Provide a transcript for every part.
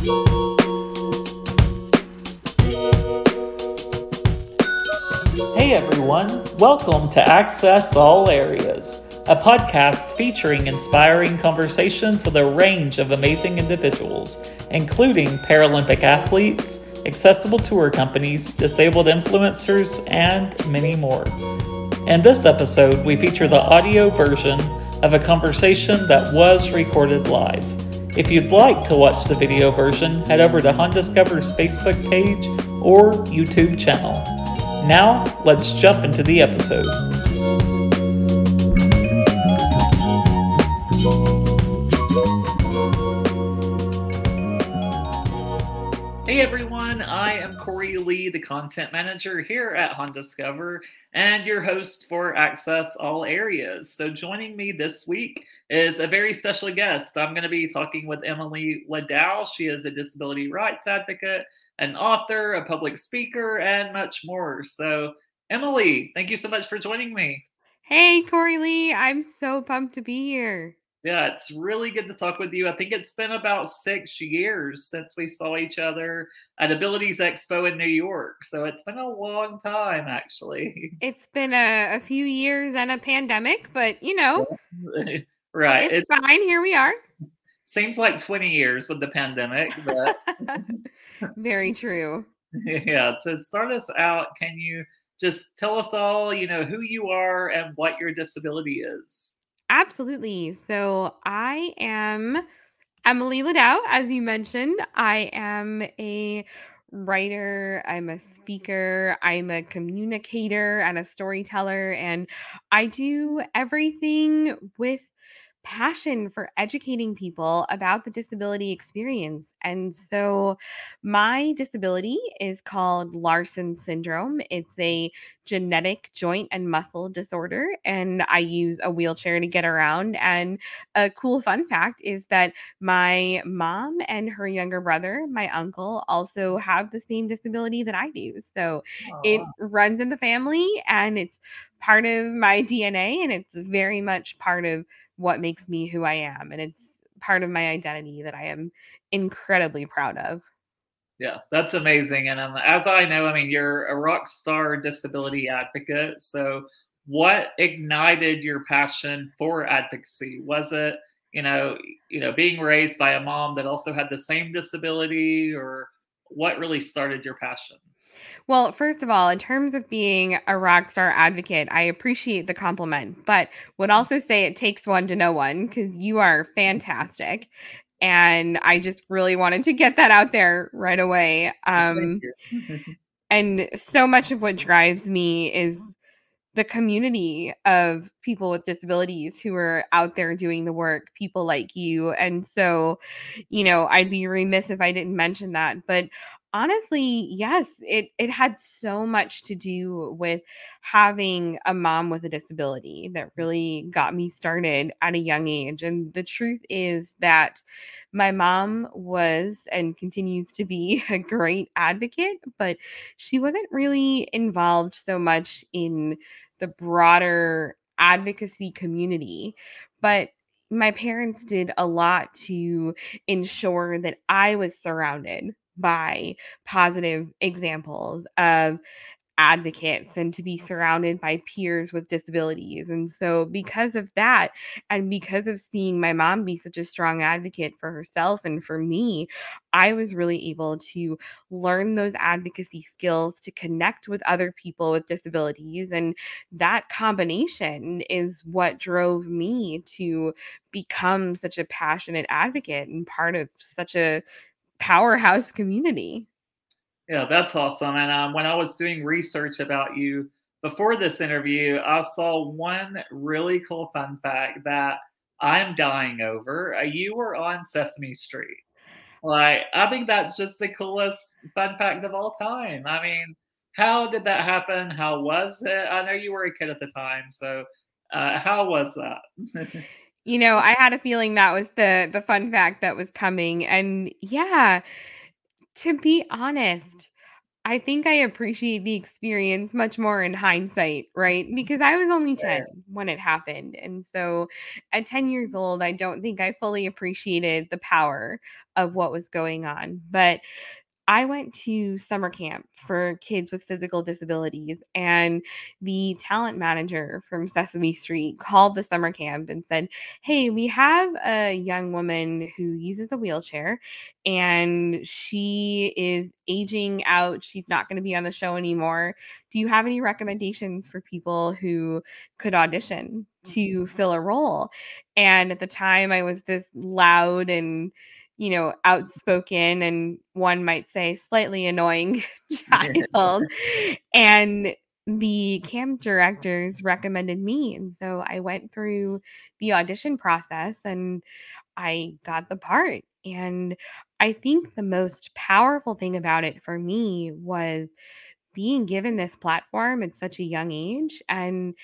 Hey everyone, welcome to Access All Areas, a podcast featuring inspiring conversations with a range of amazing individuals, including Paralympic athletes, accessible tour companies, disabled influencers, and many more. In this episode, we feature the audio version of a conversation that was recorded live. If you'd like to watch the video version, head over to Handiscover's Facebook page or YouTube channel. Now, let's jump into the episode. Hey everyone, I am Cory Lee, the content manager here at Handiscover and your host for Access All Areas. So, joining me this week is a very special guest. I'm going to be talking with Emily Ladau. She is a disability rights advocate, an author, a public speaker, and much more. So, Emily, thank you so much for joining me. Hey, Cory Lee. I'm so pumped to be here. Yeah, it's really good to talk with you. I think it's been about six years since we saw each other at Abilities Expo in New York. So it's been a long time, actually. It's been a, a few years and a pandemic, but you know, right. It's, it's, fine. Here we are. Seems like 20 years with the pandemic, but very true. Yeah. To start us out, can you just tell us all, you know, who you are and what your disability is? Absolutely. So I am Emily Ladau, as you mentioned. I am a writer, I'm a speaker, I'm a communicator and a storyteller, and I do everything with passion for educating people about the disability experience. And so my disability is called Larsen syndrome. It's a genetic joint and muscle disorder, and I use a wheelchair to get around. And a cool fun fact is that my mom and her younger brother, my uncle, also have the same disability that I do. So Aww. it runs in the family and it's part of my DNA and it's very much part of what makes me who I am. And it's part of my identity that I am incredibly proud of. Yeah, that's amazing. And um, as I know, I mean, you're a rock star disability advocate. So, what ignited your passion for advocacy? Was it, you know, you know, being raised by a mom that also had the same disability, or what really started your passion? Well, first of all, in terms of being a rock star advocate, I appreciate the compliment, but would also say it takes one to know one because you are fantastic. And I just really wanted to get that out there right away. Um, and so much of what drives me is the community of people with disabilities who are out there doing the work, people like you. And so, you know, I'd be remiss if I didn't mention that. But honestly yes it it had so much to do with having a mom with a disability that mm-hmm. really got me started at a young age and the truth is that my mom was and continues to be a great advocate but she wasn't really involved so much in the broader advocacy community but my parents did a lot to ensure that I was surrounded by positive examples of advocates and to be surrounded by peers with disabilities. And so, because of that, and because of seeing my mom be such a strong advocate for herself and for me, I was really able to learn those advocacy skills to connect with other people with disabilities. And that combination is what drove me to become such a passionate advocate and part of such a powerhouse community. Yeah, that's awesome. And um, when I was doing research about you before this interview, I saw one really cool fun fact that I'm dying over. Uh, you were on Sesame Street. Like, I think that's just the coolest fun fact of all time. I mean, how did that happen? How was it? I know you were a kid at the time, so uh, how was that? You know, I had a feeling that was the the fun fact that was coming. And yeah, to be honest, I think I appreciate the experience much more in hindsight, right? Because I was only 10 when it happened. And so at 10 years mm-hmm. old, I don't think I fully appreciated the power of what was going on. But I went to summer camp for kids with physical disabilities, and the talent manager from Sesame Street called the summer camp and said, Hey, we have a young woman who uses a wheelchair and she is aging out. She's not going to be on the show anymore. Do you have any recommendations for people who could audition to mm-hmm. fill a role? And at the time, I was this loud and you know, outspoken and one might say slightly annoying child. and the camp directors recommended me. And so I went through the audition process and I got the part. And I think the most powerful thing about it for me was being given this platform at such a young age and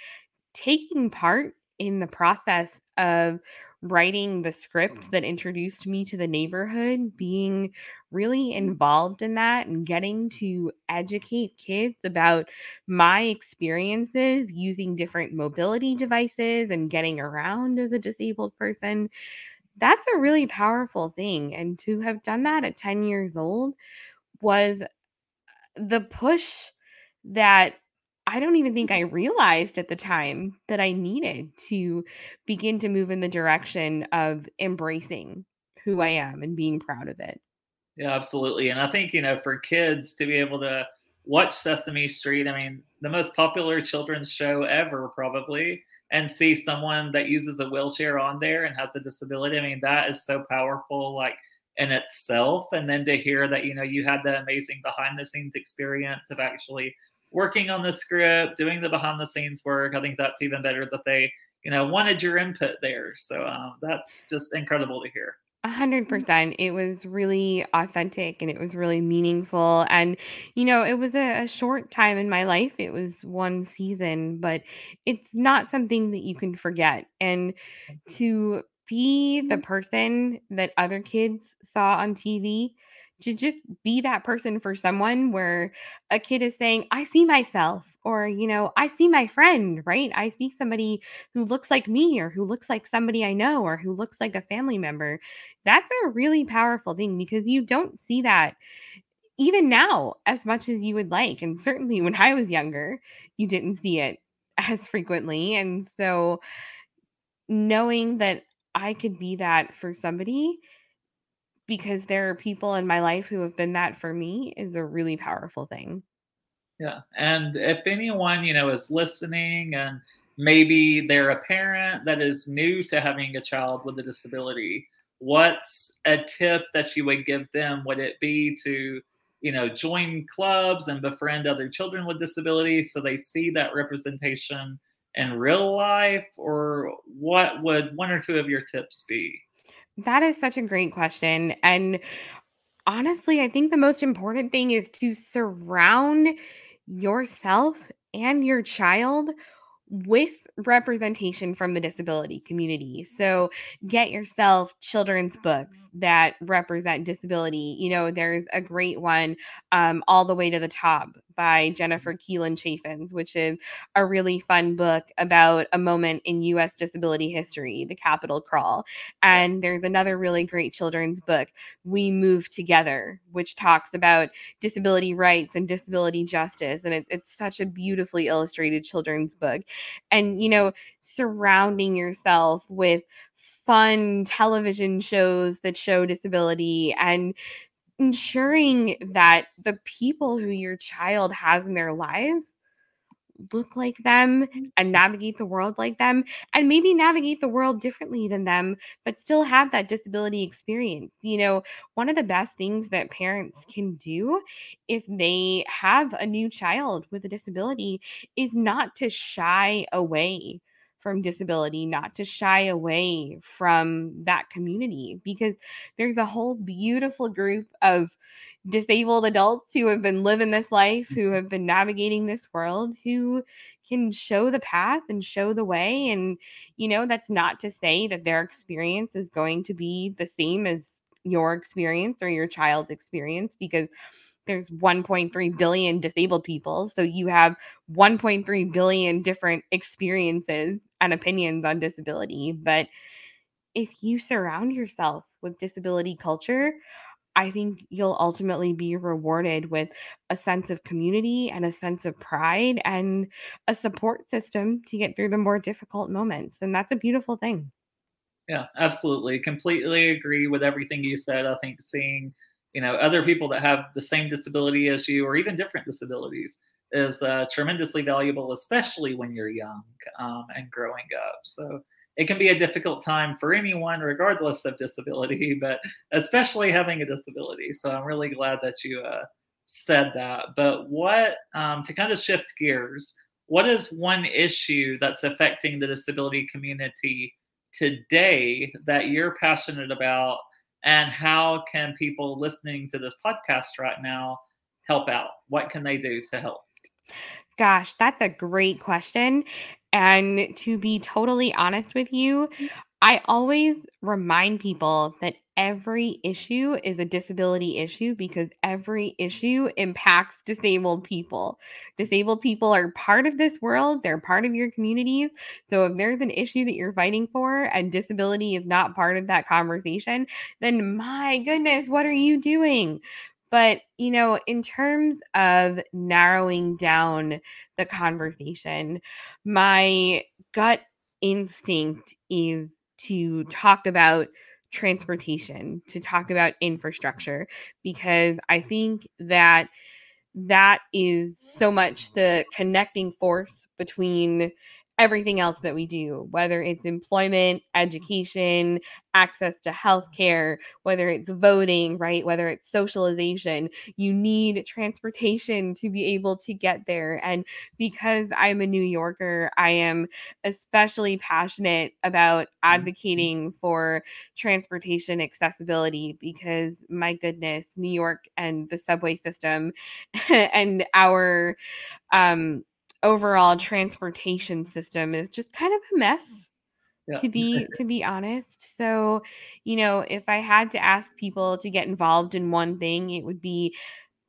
taking part in the process of writing the script mm. that introduced me to the neighborhood, being really mm-hmm. involved in that and getting to educate kids about my experiences using different mobility devices and getting around as a disabled person. That's a really powerful thing. And to have done that at 10 years old was uh, the push that I don't even think I realized at the time that I needed to begin to move in the direction of embracing who I am and being proud of it. Yeah, absolutely. And I think, you know, for kids to be able to watch Sesame Street, I mean, the most popular children's show ever, probably, and see someone that uses a wheelchair on there and has a disability, I mean, that is so powerful, like in itself. And then to hear that, you know, you had the amazing behind the scenes experience of actually working on the script, doing the behind the scenes work. I think that's even better that they, you know, wanted your input there. So um, that's just incredible to hear. A hundred percent. It was really authentic and it was really meaningful. And, you know, it was a, a, short time in my life. It was one season, but it's not something that you can forget. And to be the person that other kids saw on TV to just be that person for someone where a kid is saying, I see myself, or, you know, I see my friend, right? I see somebody who looks like me, or who looks like somebody I know, or who looks like a family member. That's a really powerful thing because you don't see that even now as much as you would like. And certainly when I was younger, you didn't see it as frequently. And so knowing that I could be that for somebody because there are people in my life who have been that for me is a really powerful thing. Yeah. And if anyone, you know, is listening and maybe they're a parent that is new to having a child with a disability, what's a tip that you would give them? Would it be to, you know, join clubs and befriend other children with disabilities so they see that representation in real life? Or what would one or two of your tips be? That is such a great question. And honestly, I think the most important thing is to surround yourself and your child with representation from the disability community. So get yourself children's books that represent disability. You know, there's a great one, um, All the Way to the Top by Jennifer mm-hmm. Keelan Chaffins, which is a really fun book about a moment in US disability history, the Capitol Crawl. And there's another really great children's book, We Move Together, which talks about disability rights and disability justice. And it, it's such a beautifully illustrated children's book. And, you know, surrounding yourself with fun television shows that show disability and ensuring that the people who your child has in their lives look like them mm. and navigate the world like them and maybe navigate the world differently than them but still have that disability experience you know one of the best things that parents can do if they have a new child with a disability is not to shy away from disability, not to shy away from that community because there's a whole beautiful group of disabled adults who have been living this life, who mm-hmm. have been navigating this world, who can show the path and show the way. And, you know, that's not to say that their experience is going to be the same as your experience or your child's experience because there's 1.3 billion disabled people. So you have 1.3 billion different experiences and opinions on disability. But if you surround yourself with disability culture, I think you'll ultimately be rewarded with a sense of community and a sense of pride and a support system to get through the more difficult moments. And that's a beautiful thing. Yeah, absolutely. Completely agree with everything you said. I think seeing, you know, other people that have the same disability as you or even different disabilities is uh, tremendously valuable, especially when you're young um, and growing up. So, it can be a difficult time for anyone, regardless of disability, but especially having a disability. So I'm really glad that you uh, said that. But what, um, to kind of shift gears, what is one issue that's affecting the disability community today that you're passionate about? And how can people listening to this podcast right now help out? What can they do to help? Gosh, that's a great question. And to be totally honest with you, I always remind people that every issue is a disability issue because every issue impacts disabled people. Disabled people are part of this world, they're part of your community. So if there's an issue that you're fighting for and disability is not part of that conversation, then my goodness, what are you doing? But, you know, in terms of narrowing down the conversation, my gut instinct is to talk about transportation, to talk about infrastructure, because I think that that is so much the connecting force between everything else that we do, whether it's employment, education, access to healthcare, whether it's voting, right? Whether it's socialization, you need transportation to be able to get there. And because I'm a New Yorker, I am especially passionate about mm-hmm. advocating for transportation accessibility because my goodness, New York and the subway system and our um overall transportation system is just kind of a mess yeah. to be to be honest. So you know if i had to ask people to get involved in one thing it would be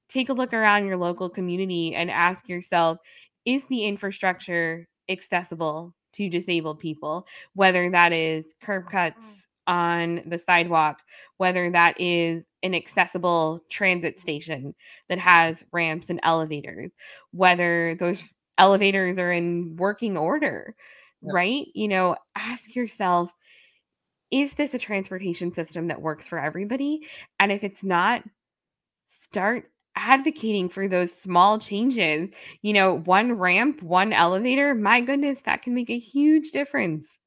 take a look around your local community and ask yourself is the infrastructure accessible to disabled people? Whether that is curb cuts mm. on the sidewalk whether that is an accessible transit station that has ramps and elevators whether those elevators are in working order, yeah. right? You know, ask yourself, is this a transportation system that works for everybody? And if it's not, start advocating for those small changes. You know, one ramp, one elevator, my goodness, that can make a huge difference.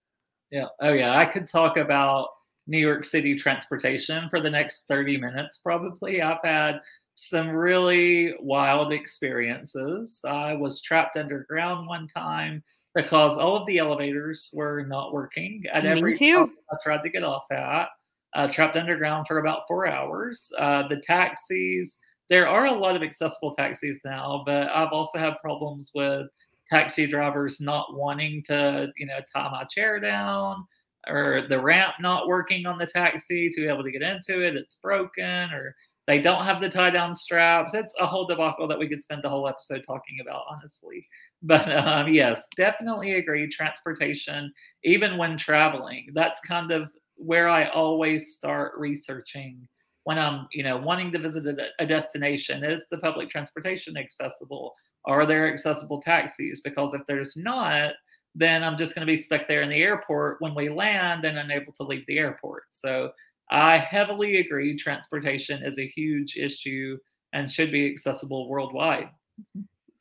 Yeah. Oh, yeah. I could talk about New York City transportation for the next 30 minutes, probably. I've had some really wild experiences. I was trapped underground one time because all of the elevators were not working at Me every too. I tried to get off at. Uh, trapped underground for about four hours. Uh, the taxis, there are a lot of accessible taxis now, but I've also had problems with taxi drivers not wanting to, you know, tie my chair down or the ramp not working on the taxi to be able to get into it. It's broken or they don't have the tie down straps. It's a whole debacle that we could spend the whole episode talking about, honestly. But um, yes, definitely agree. Transportation, even when traveling, that's kind of where I always start researching when I'm, you know, wanting to visit a, a destination. Is the public transportation accessible? Are there accessible taxis? Because if there's not, then I'm just going to be stuck there in the airport when we land and unable to leave the airport. So I heavily agree transportation is a huge issue and should be accessible worldwide.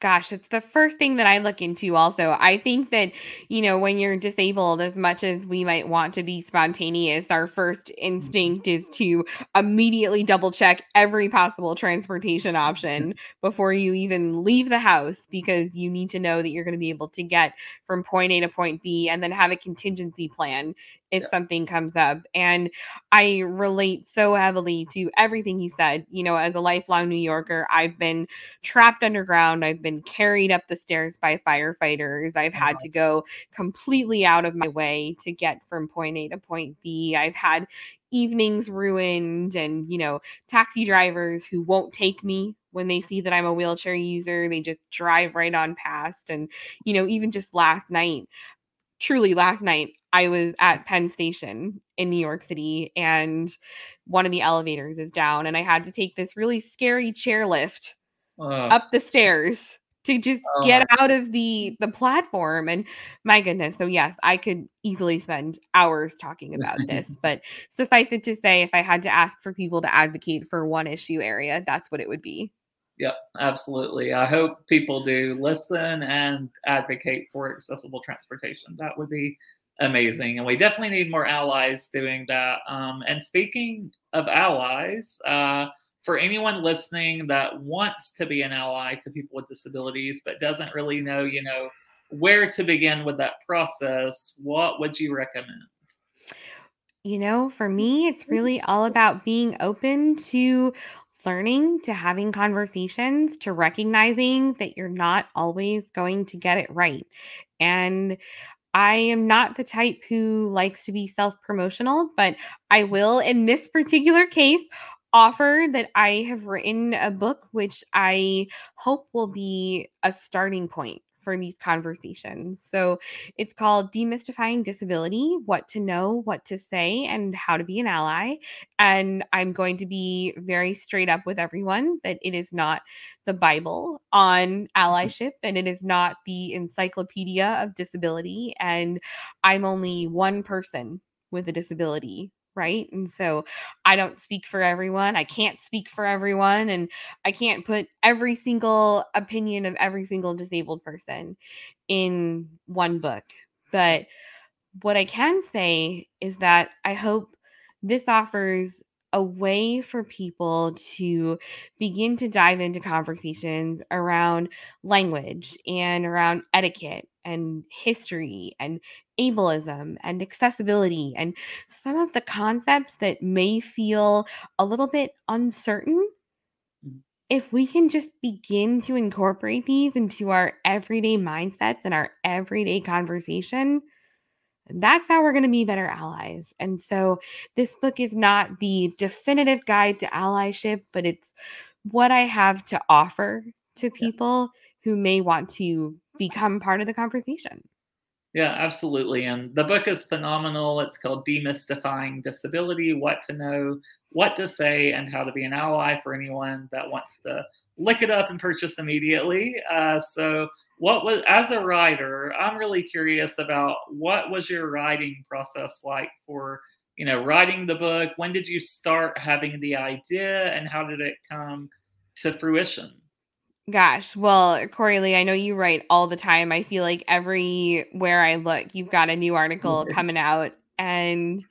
Gosh, it's the first thing that I look into also. I think that, you know, when you're disabled, as much as we might want to be spontaneous, our first mm-hmm. instinct is to immediately double check every possible transportation option before you even leave the house because you need to know that you're going to be able to get from point A to point B and then have a contingency plan if yeah. something comes up. And I relate so heavily to everything you said. You know, as a lifelong New Yorker, I've been trapped underground, I've been carried up the stairs by firefighters, I've had uh-huh. to go completely out of my way to get from point A to point B. I've had evenings ruined and you know taxi drivers who won't take me when they see that I'm a wheelchair user, they just drive right on past. And, you know, even just last night, truly last night, I was at Penn Station in New York City and one of the elevators is down and I had to take this really scary chairlift uh, up the stairs to just uh, get out of the the platform and my goodness so yes i could easily spend hours talking about this but suffice it to say if i had to ask for people to advocate for one issue area that's what it would be Yep, absolutely. I hope people do listen and advocate for accessible transportation. That would be amazing. And we definitely need more allies doing that. Um, and speaking of allies, uh, for anyone listening that wants to be an ally to people with disabilities but doesn't really know, you know, where to begin with that process, what would you recommend? You know, for me, it's really all about being open to learning, to having conversations, to recognizing that you're not always going to get it right. And I am not the type who likes to be self promotional, but I will, in this particular case, offer that I have written a book, which I hope will be a starting point these conversations. So it's called Demystifying Disability What to Know, What to Say, and How to Be an Ally. And I'm going to be very straight up with everyone that it is not the Bible on mm-hmm. allyship and it is not the encyclopedia of disability. And I'm only one person with a disability right? And so I don't speak for everyone. I can't speak for everyone. And I can't put every single opinion of every single disabled person in one book. But what I can say is that I hope this offers a way for people to begin to dive into conversations around language and around etiquette and history and ableism and accessibility and some of the concepts that may feel a little bit uncertain. Mm. If we can just begin to incorporate these into our everyday mindsets and our everyday conversation, that's how we're going to be better allies. And so, this book is not the definitive guide to allyship, but it's what I have to offer to people who may want to become part of the conversation. Yeah, absolutely. And the book is phenomenal. It's called Demystifying Disability What to Know, What to Say, and How to Be an Ally for anyone that wants to look it up and purchase immediately. Uh, so, what was, as a writer, I'm really curious about what was your writing process like for, you know, writing the book? When did you start having the idea and how did it come to fruition? Gosh, well, Cory Lee, I know you write all the time. I feel like everywhere I look, you've got a new article coming out. And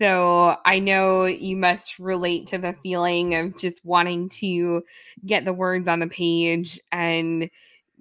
so I know you must relate to the feeling of just wanting to get the words on the page and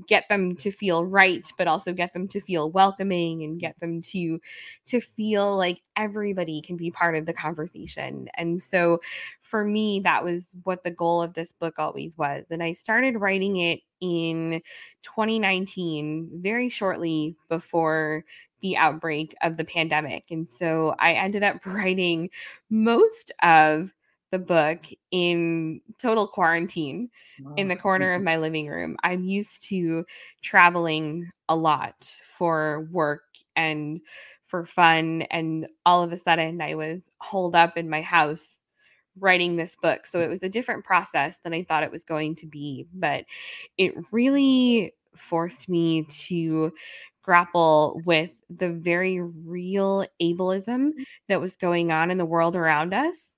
get them to feel right but also get them to feel welcoming and get them to to feel like everybody can be part of the conversation. And so for me that was what the goal of this book always was. And i started writing it in 2019 very shortly before the outbreak of the pandemic. And so i ended up writing most of the book in total quarantine in the corner of my living room. I'm used to traveling a lot for work and for fun. And all of a sudden, I was holed up in my house writing this book. So it was a different process than I thought it was going to be. But it really forced me to grapple with the very real ableism that was going on in the world around us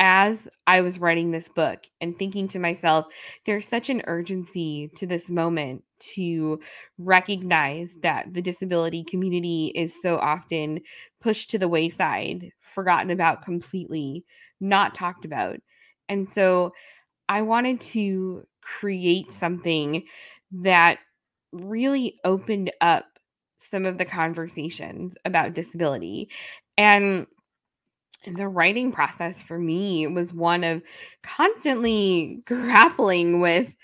as I was writing this book and thinking to myself, there's such an urgency to this moment to recognize that the disability community is so often pushed to the wayside, forgotten about completely, not talked about. And so I wanted to create something that really opened up some of the conversations about disability. And the writing process for me was one of constantly grappling with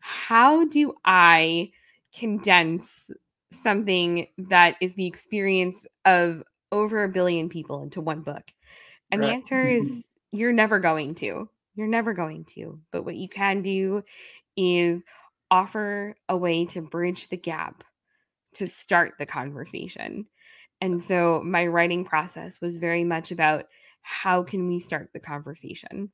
how do I condense something that is the experience of over a billion people into one book? And right. the answer mm-hmm. is you're never going to. You're never going to. But what you can do is offer a way to bridge the gap to start the conversation. And so my writing process was very much about how can we start the conversation?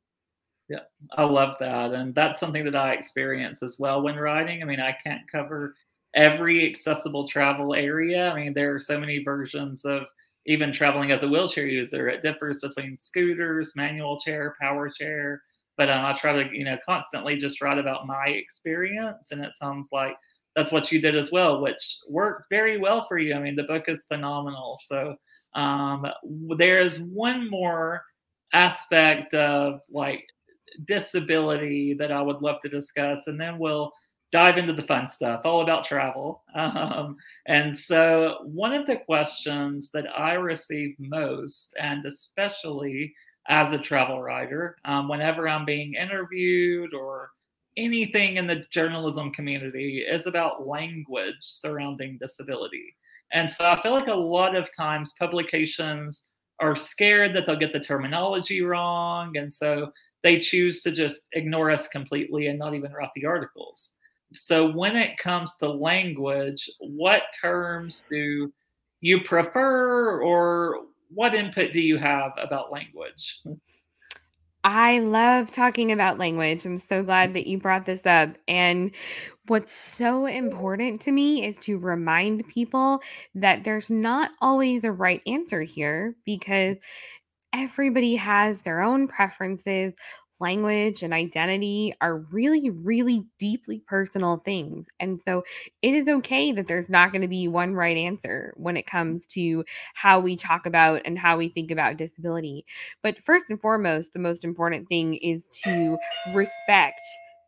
Yeah, I love that. And that's something that I experience as well when writing. I mean, I can't cover every accessible travel area. I mean, there are so many versions of even traveling as a wheelchair user. It differs between scooters, manual chair, power chair. But um, I try to, you know, constantly just write about my experience. And it sounds like that's what you did as well, which worked very well for you. I mean, the book is phenomenal. So um, there's one more aspect of like disability that I would love to discuss, and then we'll dive into the fun stuff, all about travel. Um, and so, one of the questions that I receive most, and especially as a travel writer, um, whenever I'm being interviewed or anything in the journalism community, is about language surrounding disability. And so, I feel like a lot of times publications are scared that they'll get the terminology wrong. And so, they choose to just ignore us completely and not even write the articles. So when it comes to language, what terms do you prefer or what input do you have about language? I love talking about language. I'm so glad that you brought this up. And what's so important to me is to remind people that there's not always a right answer here because everybody has their own preferences. Language and identity are really, really deeply personal things. And so it is okay that there's not going to be one right answer when it comes to how we talk about and how we think about disability. But first and foremost, the most important thing is to respect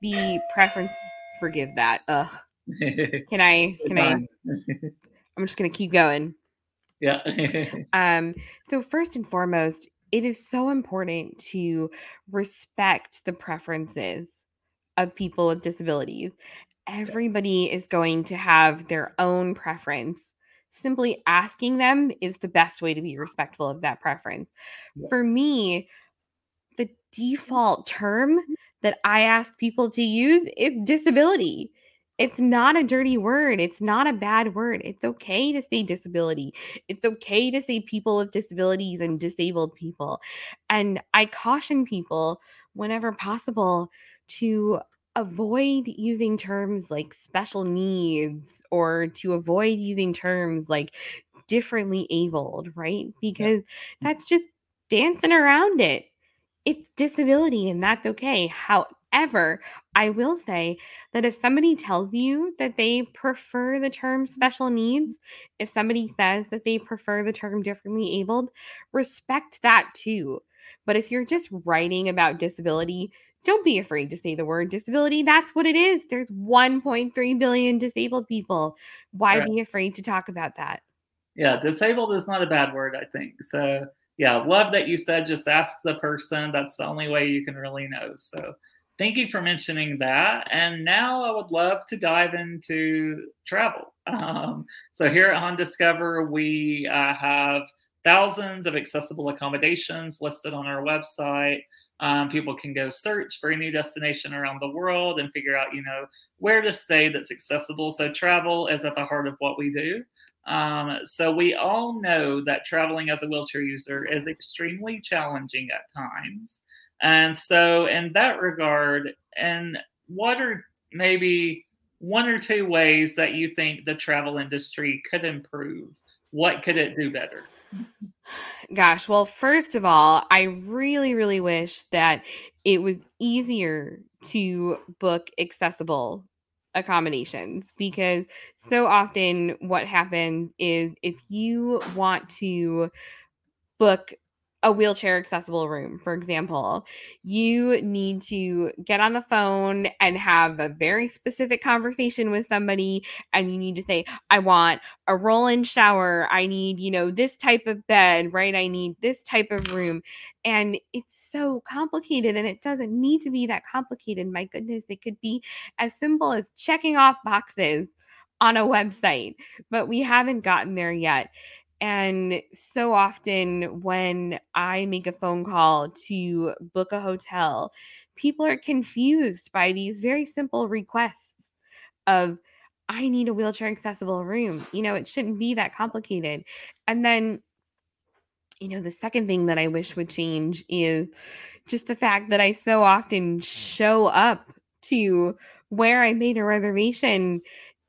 the preference. Forgive that. Ugh. Can I? Can I? I'm just going to keep going. Yeah. um, so first and foremost, it is so important to respect the preferences of people with disabilities. Everybody is going to have their own preference. Simply asking them is the best way to be respectful of that preference. For me, the default term that I ask people to use is disability. It's not a dirty word. It's not a bad word. It's okay to say disability. It's okay to say people with disabilities and disabled people. And I caution people whenever possible to avoid using terms like special needs or to avoid using terms like differently abled, right? Because yeah. that's just dancing around it. It's disability and that's okay. However, I will say that if somebody tells you that they prefer the term mm-hmm. special needs, if somebody says that they prefer the term differently abled, respect that too. But if you're just writing about disability, don't be afraid to say the word disability. That's what it is. There's 1.3 billion disabled people. Why right. be afraid to talk about that? Yeah, disabled is not a bad word, I think. So, yeah, love that you said just ask the person. That's the only way you can really know. So, thank you for mentioning that. And now I would love to dive into travel. Um, so here at Handiscover, we uh, have thousands of accessible accommodations listed on our website. Um, people can go search for any destination around the world and figure out, you know, where to stay that's accessible. So travel is at the heart of what we do. Um, so we all know that traveling as a wheelchair user is extremely challenging at times. And so, in that regard, and what are maybe one or two ways that you think the travel industry could improve? What could it do better? Gosh, well, first of all, I really, really wish that it was easier to book accessible accommodations because so often what happens is if you want to book a wheelchair accessible room, for example, you need to get on the phone and have a very specific conversation with somebody. And you need to say, I want a roll in shower. I need, you know, this type of bed, right? I need this type of room. And it's so complicated and it doesn't need to be that complicated. My goodness, it could be as simple as checking off boxes on a website, but we haven't gotten there yet. And so often when I make a phone call to book a hotel, people are confused by these very simple requests of I need a wheelchair accessible room. You know, it shouldn't be that complicated. And then you know, the second thing that I wish would change is just the fact that I so often show up to where I made a reservation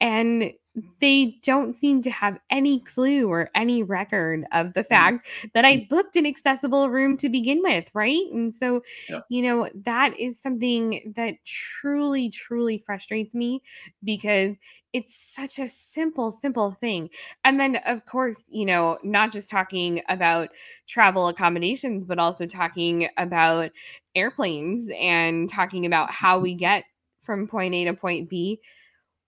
and they don't seem to have any clue or any record of the mm. fact that I booked an accessible room to begin with, right? And so, yeah. you know, that is something that truly, truly frustrates me because it's such a simple, simple thing. And then, of course, you know, not just talking about travel accommodations, but also talking about airplanes and talking about how we get from point A to point B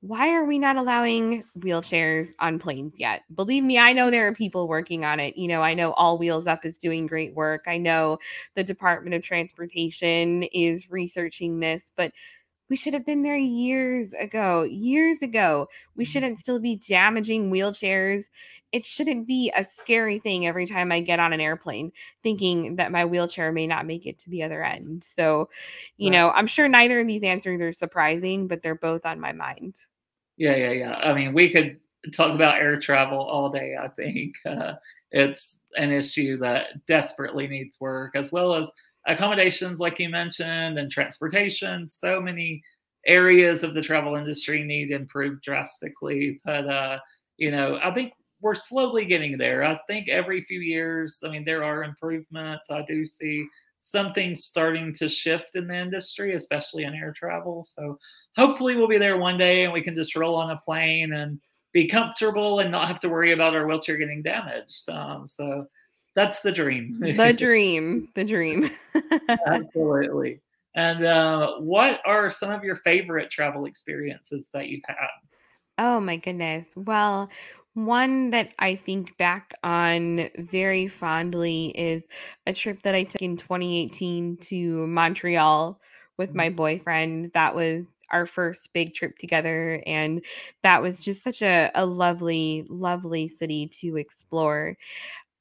why are we not allowing wheelchairs on planes yet? Believe me, I know there are people working on it. You know, I know All Wheels Up is doing great work. I know the Department of Transportation is researching this, but we should have been there years ago. Years ago. We mm-hmm. shouldn't still be damaging wheelchairs. It shouldn't be a scary thing every time I get on an airplane thinking that my wheelchair may not make it to the other end. So, you right. know, I'm sure neither of these answers are surprising, but they're both on my mind. Yeah, yeah, yeah. I mean, we could talk about air travel all day. I think uh, it's an issue that desperately needs work, as well as accommodations, like you mentioned, and transportation. So many areas of the travel industry need improved drastically. But uh, you know, I think we're slowly getting there. I think every few years, I mean, there are improvements. I do see something starting to shift in the industry, especially in air travel. So hopefully we'll be there one day and we can just roll on a plane and be comfortable and not have to worry about our wheelchair getting damaged. Um, so that's the dream. the dream. The dream. Absolutely. And uh, what are some of your favorite travel experiences that you've had? Oh my goodness. Well, one that I think back on very fondly is a trip that I took in 2018 to Montreal with my mm-hmm. boyfriend. That was our first big trip together. And that was just such a, a lovely, lovely city to explore.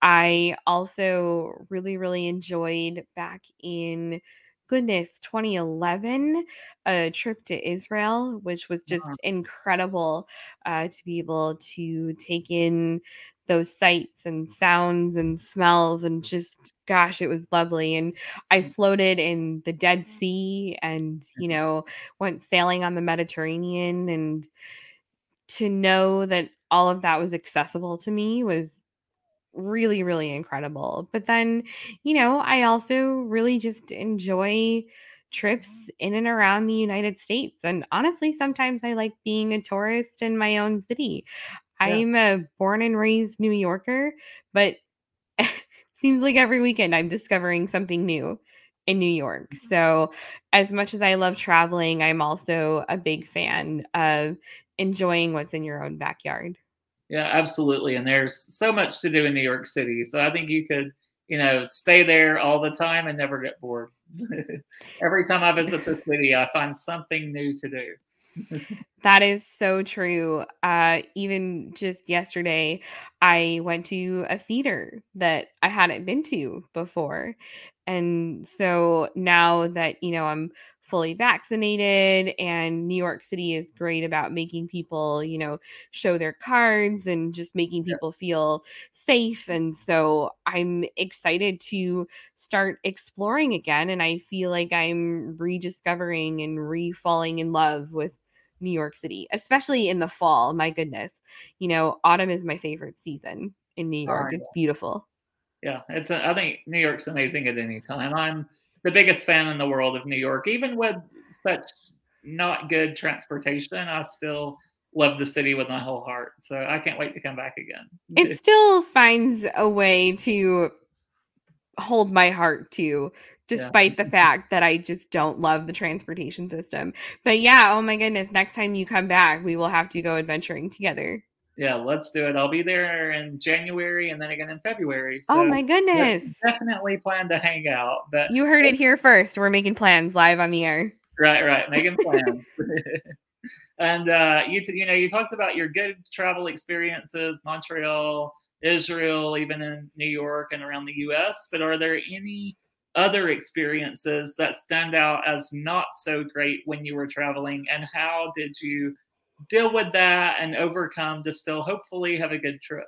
I also really, really enjoyed back in goodness 2011 a trip to israel which was just uh-huh. incredible uh, to be able to take in those sights and sounds and smells and just gosh it was lovely and i floated in the dead sea and you know went sailing on the mediterranean and to know that all of that was accessible to me was really, really incredible. But then, you know, I also really just enjoy trips in and around the United States. And honestly, sometimes I like being a tourist in my own city. Yeah. I'm a born and raised New Yorker, but seems like every weekend I'm discovering something new in New York. Mm-hmm. So, as much as I love traveling, I'm also a big fan of enjoying what's in your own backyard. Yeah, absolutely. And there's so much to do in New York City. So I think you could, you know, stay there all the time and never get bored. Every time I visit the city, I find something new to do. that is so true. Uh, even just yesterday, I went to a theater that I hadn't been to before. And so now that, you know, I'm fully vaccinated and New York City is great about making people, you know, show their cards and just making people feel safe and so I'm excited to start exploring again and I feel like I'm rediscovering and re-falling in love with New York City, especially in the fall. My goodness. You know, autumn is my favorite season in New York. Oh, yeah. It's beautiful. Yeah, it's a, I think New York's amazing at any time. I'm the biggest fan in the world of New York. Even with such not good transportation, I still love the city with my whole heart. So I can't wait to come back again. It still finds a way to hold my heart too despite yeah. the fact that I just don't love the transportation system. But yeah, oh my goodness, next time you come back, we will have to go adventuring together yeah, let's do it. I'll be there in January and then again in February. Oh so oh my goodness. Definitely plan to hang out. But you heard it here first. We're making plans live on the air. Right, right. Making plans. and uh, you, t- you know, you talked about your good travel experiences, Montreal, Israel, even in New York and around the U.S. But are there any other experiences that stand out as not so great when you were traveling, and how did you deal with that and overcome to still hopefully have a good trip?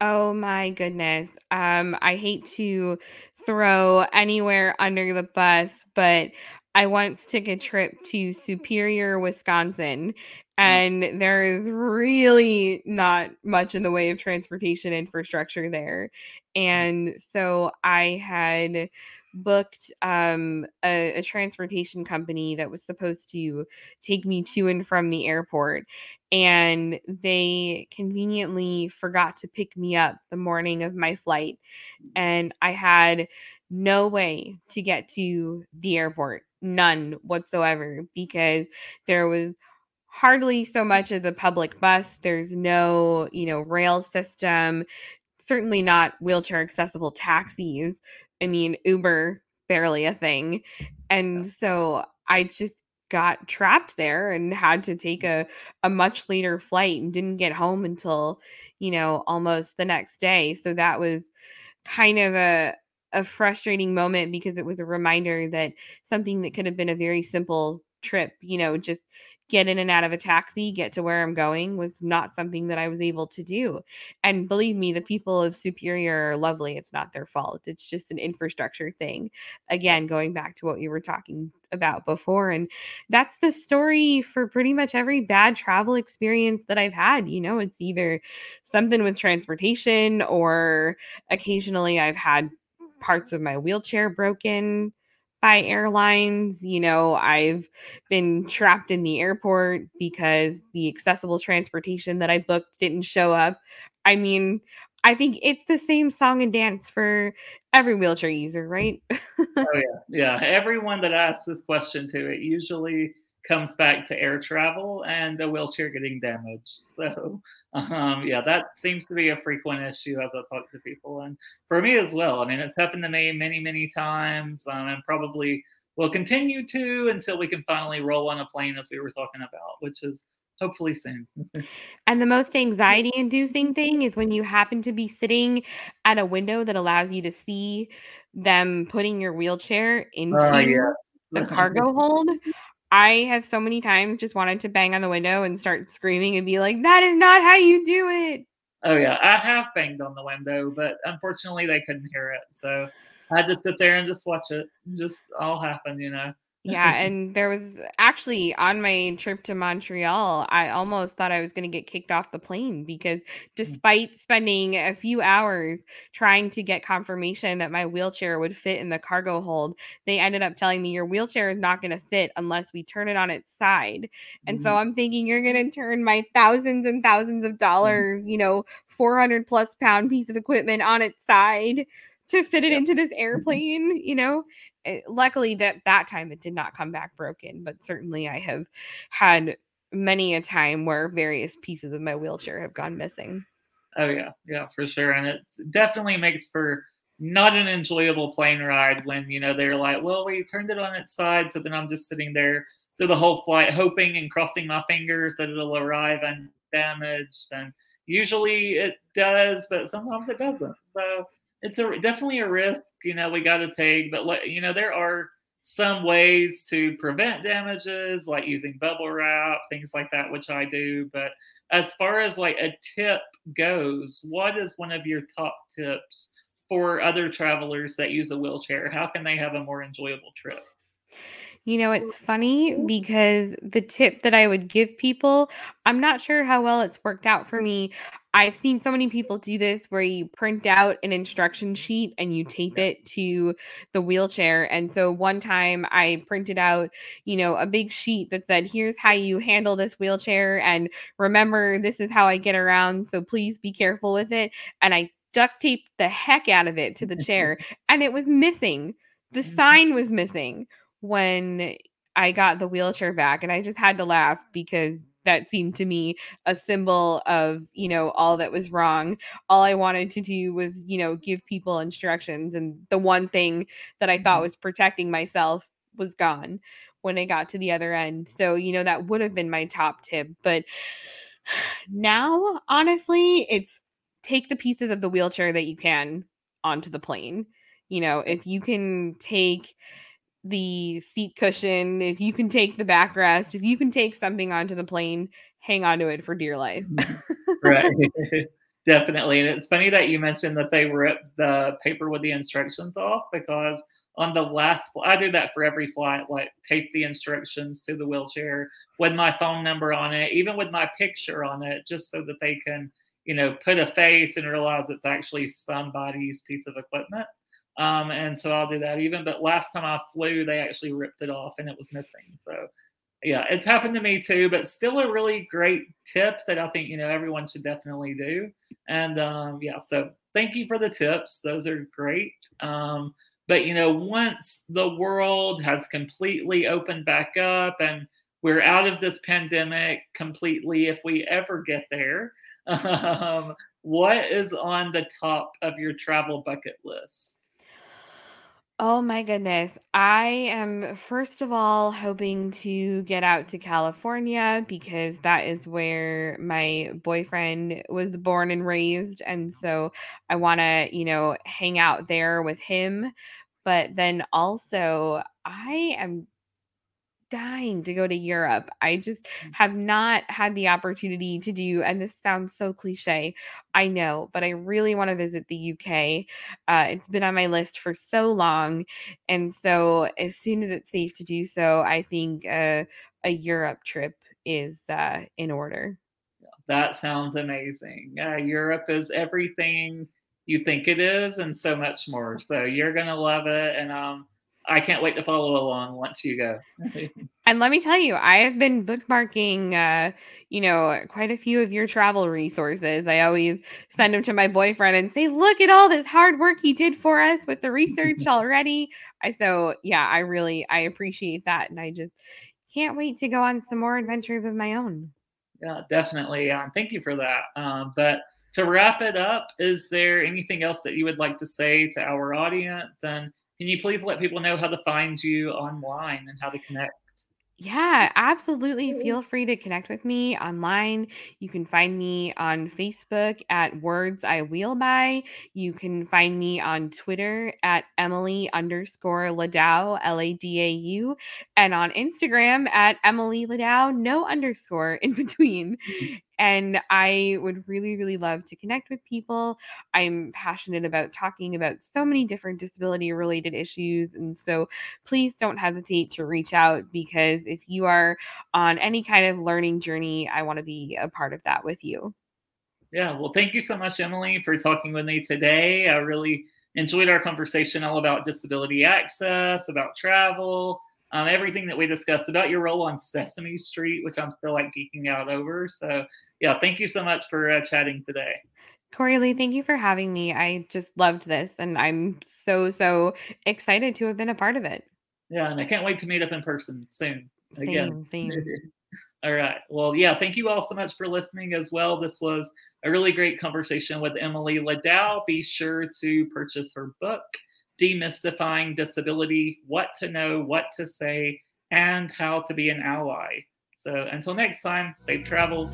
Oh my goodness. Um, I hate to throw anywhere under the bus, but I once took a trip to Superior, Wisconsin, Mm. and there is really not much in the way of transportation infrastructure there. And so I had booked um, a, a, transportation company that was supposed to take me to and from the airport. And they conveniently forgot to pick me up the morning of my flight. And I had no way to get to the airport, none whatsoever, because there was hardly so much as a public bus. There's no, you know, rail system, certainly not wheelchair accessible taxis. I mean, Uber barely a thing. And so I just got trapped there and had to take a, a much later flight and didn't get home until, you know, almost the next day. So that was kind of a a frustrating moment because it was a reminder that something that could have been a very simple trip, you know, just get in and out of a taxi, get to where I'm going was not something that I was able to do. And believe me, the people of Superior are lovely. It's not their fault. It's just an infrastructure thing. Again, going back to what we were talking about before. And that's the story for pretty much every bad travel experience that I've had. You know, it's either something with transportation or occasionally I've had parts of my wheelchair broken by airlines. You know, I've been trapped in the airport because the accessible transportation that I booked didn't show up. I mean, I think it's the same song and dance for every wheelchair user, right? oh yeah, yeah. Everyone that asks this question to it usually comes back to air travel and a wheelchair getting damaged. So um, yeah, that seems to be a frequent issue as I talk to people, and for me as well. I mean, it's happened to me many, many times, um, and probably will continue to until we can finally roll on a plane, as we were talking about, which is hopefully soon. and the most anxiety inducing thing is when you happen to be sitting at a window that allows you to see them putting your wheelchair into uh, yes. the cargo hold. I have so many times just wanted to bang on the window and start screaming and be like, that is not how you do it. Oh, yeah. I have banged on the window, but unfortunately they couldn't hear it. So I had to sit there and just watch it just all happen, you know yeah, and there was actually on my trip to Montreal, I almost thought I was going to get kicked off the plane because mm. despite spending a few hours trying to get confirmation that my wheelchair would fit in the cargo hold, they ended up telling me your wheelchair is not going to fit unless we turn it on its side. And mm-hmm. so I'm thinking you're going to turn my thousands and thousands of dollars, mm-hmm. you know, 400 plus pound piece of equipment on its side to fit it yep. into this mm-hmm. airplane, you know? Eh, luckily that that time it did not come back broken, but certainly I have had many a time where various pieces of my wheelchair have gone missing. Oh yeah, yeah, for sure. And it definitely makes for not an enjoyable plane ride when you know they're like, well, we turned it on its side, so then I'm just sitting there through the whole flight, hoping and crossing my fingers that it'll arrive undamaged. And usually it does, but sometimes it doesn't. So it's a definitely a risk you know we got to take but you know there are some ways to prevent damages like using bubble wrap things like that which i do but as far as like a tip goes what is one of your top tips for other travelers that use a wheelchair? How can they have a more enjoyable trip you know, it's funny because the tip that I would give people, I'm not sure how well it's worked out for me. I've seen so many people do this where you print out an instruction sheet and you tape it to the wheelchair. And so one time I printed out, you know, a big sheet that said, here's how you handle this wheelchair. And remember, this is how I get around. So please be careful with it. And I duct taped the heck out of it to the chair and it was missing. The mm-hmm. sign was missing when I got the wheelchair back and I just had to laugh because that seemed to me a symbol of, you know, all that was wrong. All I wanted to do was, you know, give people instructions and the one thing that I thought mm-hmm. was protecting myself was gone when I got to the other end. So, you know, that would have been my top tip, but now honestly, it's take the pieces of the wheelchair that you can onto the plane You know, if you can take the seat cushion, if you can take the backrest, if you can take something onto the plane, hang on to it for dear life. Mm-hmm. right. Definitely. And it's funny that you mentioned that they ripped the paper with the instructions off because on the last I do that for every flight, like tape the instructions to the wheelchair with my phone number on it, even with my picture on it, just so that they can, you know, put a face and realize it's actually somebody's piece of equipment. Um, and so I'll do that even. But last time I flew, they actually ripped it off and it was missing. So yeah, it's happened to me too, but still a really great tip that I think, you know, everyone should definitely do. And um, yeah, so thank you for the tips. Those are great. Um, but you know, once the world has completely opened back up and we're out of this pandemic completely, if we ever get there, um, what is on the top of your travel bucket list? Oh my goodness. I am, first of all, hoping to get out to California because that is where my boyfriend was born and raised. And so I want to, you know, hang out there with him. But then also, I am dying to go to Europe. I just mm. have not had the opportunity to do, and this sounds so cliche, I know, but I really want to visit the UK. Uh, it's been on my list for so long. And so, as soon as it's safe to do so, I think uh, a Europe trip is uh, in order. That sounds amazing. Uh, Europe is everything you think it is and so much more. So, you're going to love it. And, um, I can't wait to follow along once you go. and let me tell you, I have been bookmarking, uh, you know, quite a few of your travel resources. I always send them to my boyfriend and say, "Look at all this hard work he did for us with the research already." I so yeah, I really I appreciate that, and I just can't wait to go on some more adventures of my own. Yeah, definitely. Um, thank you for that. Um, but to wrap it up, is there anything else that you would like to say to our audience and can you please let people know how to find you online and how to connect? Yeah, absolutely. Feel free to connect with me online. You can find me on Facebook at Words I Wheel By. You can find me on Twitter at Emily underscore Ladau, L A D A U, and on Instagram at Emily Ladau, no underscore in between. And I would really, really love to connect with people. I'm passionate about talking about so many different disability related issues. And so please don't hesitate to reach out because if you are on any kind of learning journey, I want to be a part of that with you. Yeah. Well, thank you so much, Emily, for talking with me today. I really enjoyed our conversation all about disability access, about travel, um, everything that we discussed about your role on Sesame Street, which I'm still like geeking out over. So, yeah, thank you so much for uh, chatting today. Cory Lee, thank you for having me. I just loved this, and I'm so so excited to have been a part of it. Yeah, and I can't wait to meet up in person soon. Same, again. same. all right. Well, yeah, thank you all so much for listening as well. This was a really great conversation with Emily Ladau. Be sure to purchase her book demystifying disability, what to know, what to say, and how to be an ally. So until next time, safe travels.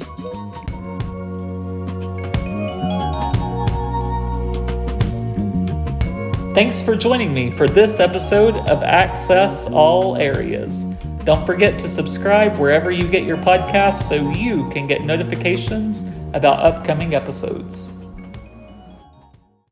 Thanks for joining me for this episode of Access All Areas. Don't forget to subscribe wherever you get your podcasts so you can get notifications about upcoming episodes.